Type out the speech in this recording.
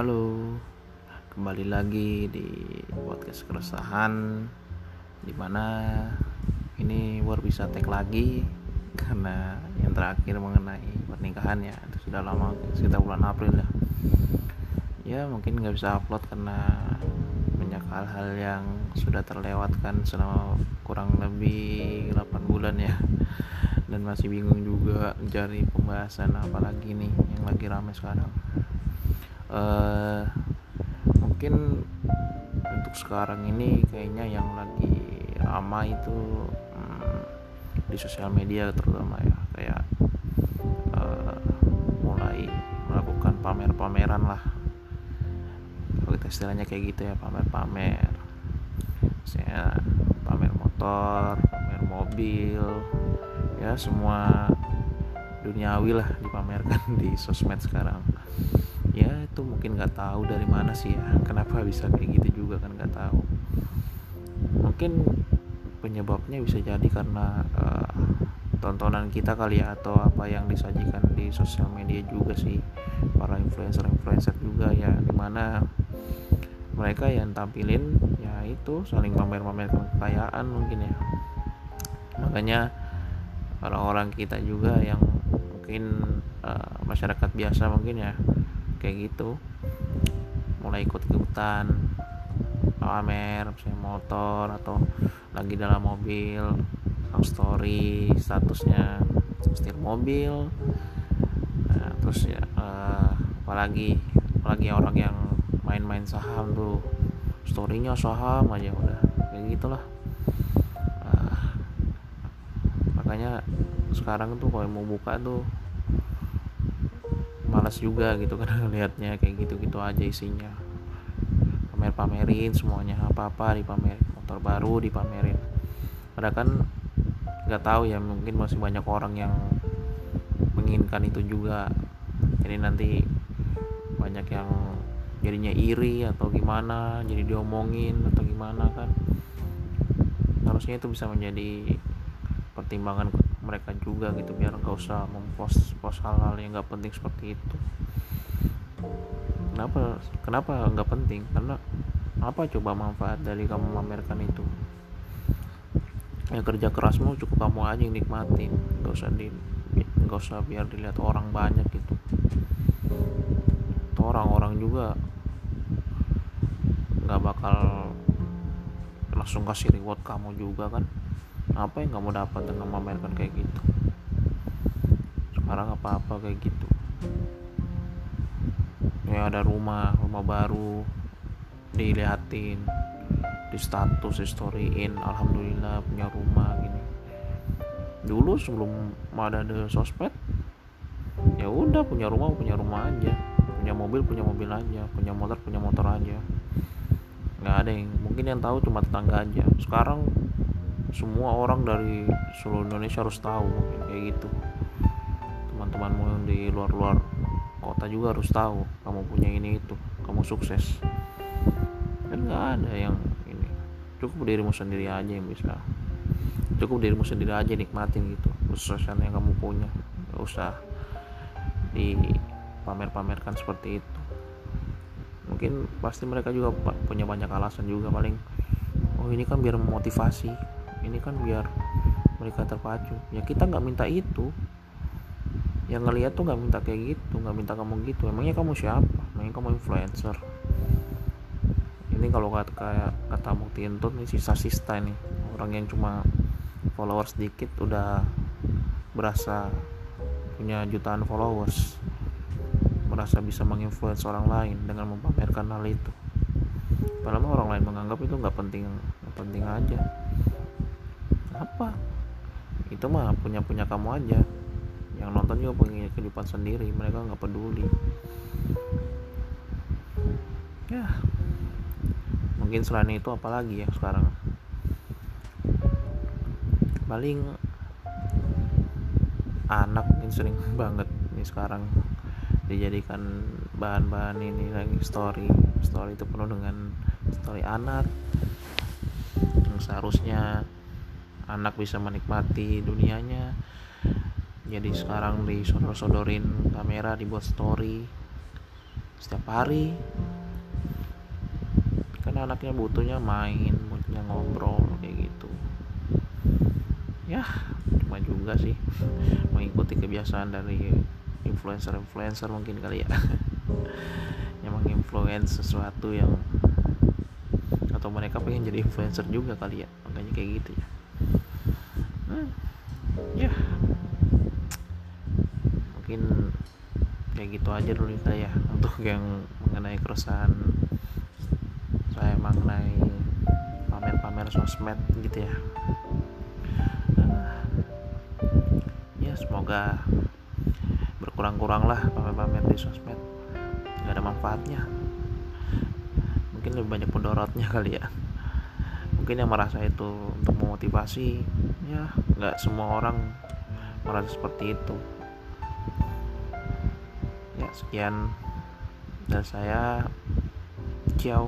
Halo, kembali lagi di podcast keresahan Di mana ini baru bisa tag lagi Karena yang terakhir mengenai pernikahan ya sudah lama, sekitar bulan April ya. Ya mungkin nggak bisa upload karena banyak hal-hal yang sudah terlewatkan selama kurang lebih 8 bulan ya. Dan masih bingung juga mencari pembahasan apalagi nih yang lagi rame sekarang uh, mungkin untuk sekarang ini kayaknya yang lagi ramai itu hmm, di sosial media terutama ya. Kayak uh, mulai melakukan pamer-pameran lah. Kalau kita istilahnya kayak gitu ya pamer-pamer. Saya pamer motor pamer mobil ya semua duniawi lah dipamerkan di sosmed sekarang ya itu mungkin nggak tahu dari mana sih ya. Kenapa bisa kayak gitu juga kan nggak tahu. Mungkin penyebabnya bisa jadi karena uh, tontonan kita kali ya atau apa yang disajikan di sosial media juga sih. Para influencer influencer juga ya di mana mereka yang tampilin ya itu saling pamer-pamer kekayaan mungkin ya. Makanya orang-orang kita juga yang mungkin uh, masyarakat biasa mungkin ya kayak gitu. Mulai ikut-ikutan pamer misalnya motor atau lagi dalam mobil story statusnya setir mobil. Nah, terus ya uh, apalagi apalagi orang yang main-main saham tuh storynya saham aja udah kayak gitulah. Makanya sekarang tuh kalau mau buka tuh malas juga gitu kan lihatnya kayak gitu-gitu aja isinya. Pamer-pamerin semuanya apa-apa dipamerin motor baru dipamerin. Padahal kan nggak tahu ya mungkin masih banyak orang yang menginginkan itu juga. Jadi nanti banyak yang jadinya iri atau gimana jadi diomongin atau gimana kan. Harusnya itu bisa menjadi pertimbangan mereka juga gitu biar nggak usah mempost post hal-hal yang nggak penting seperti itu. Kenapa kenapa nggak penting? Karena apa coba manfaat dari kamu memamerkan itu? Ya kerja kerasmu cukup kamu aja yang nikmatin nggak usah di nggak usah biar dilihat orang banyak gitu. Orang-orang juga nggak bakal langsung kasih reward kamu juga kan apa yang kamu dapat dengan memamerkan kayak gitu? Sekarang apa-apa kayak gitu. Ya ada rumah rumah baru dilihatin di status storyin alhamdulillah punya rumah gini. Dulu sebelum ada ada sosmed ya udah punya rumah punya rumah aja. Punya mobil punya mobil aja. Punya motor punya motor aja. Nggak ada yang mungkin yang tahu cuma tetangga aja. Sekarang semua orang dari seluruh Indonesia harus tahu kayak gitu. Teman-temanmu yang di luar-luar kota juga harus tahu kamu punya ini itu. Kamu sukses. Kan nggak ada yang ini. Cukup dirimu sendiri aja yang bisa. Cukup dirimu sendiri aja nikmatin gitu kesuksesan yang kamu punya. Gak usah dipamer-pamerkan seperti itu. Mungkin pasti mereka juga punya banyak alasan juga paling oh ini kan biar memotivasi ini kan biar mereka terpacu. Ya kita nggak minta itu. Yang ngeliat tuh nggak minta kayak gitu nggak minta kamu gitu. Emangnya kamu siapa? Emangnya kamu influencer? Ini kalau kata kayak kata bukti entut nih sisa-sista ini. Orang yang cuma followers sedikit udah berasa punya jutaan followers. Merasa bisa menginfluence orang lain dengan memamerkan hal itu. Padahal orang lain menganggap itu nggak penting nggak penting aja apa itu mah punya punya kamu aja. Yang nonton juga punya kehidupan sendiri mereka nggak peduli. Ya. Mungkin selain itu apalagi ya sekarang? Paling anak mungkin sering banget nih sekarang. Dijadikan bahan-bahan ini lagi story. Story itu penuh dengan story anak. Yang seharusnya anak bisa menikmati dunianya. Jadi sekarang disodor-sodorin kamera dibuat story. Setiap hari. Kan anaknya butuhnya main butuhnya ngobrol kayak gitu. Ya cuma juga sih. Mengikuti kebiasaan dari influencer-influencer mungkin kali ya. Yang menginfluence sesuatu yang atau mereka pengen jadi influencer juga kali ya. Makanya kayak gitu ya ya. Mungkin kayak gitu aja dulu kita ya untuk yang mengenai keresahan saya mengenai pamer-pamer sosmed gitu ya. Ya semoga berkurang-kurang lah pamer-pamer di sosmed. Nggak ada manfaatnya. Mungkin lebih banyak pendorotnya kali ya mungkin yang merasa itu untuk memotivasi ya nggak semua orang merasa seperti itu. Ya sekian dari saya. Ciao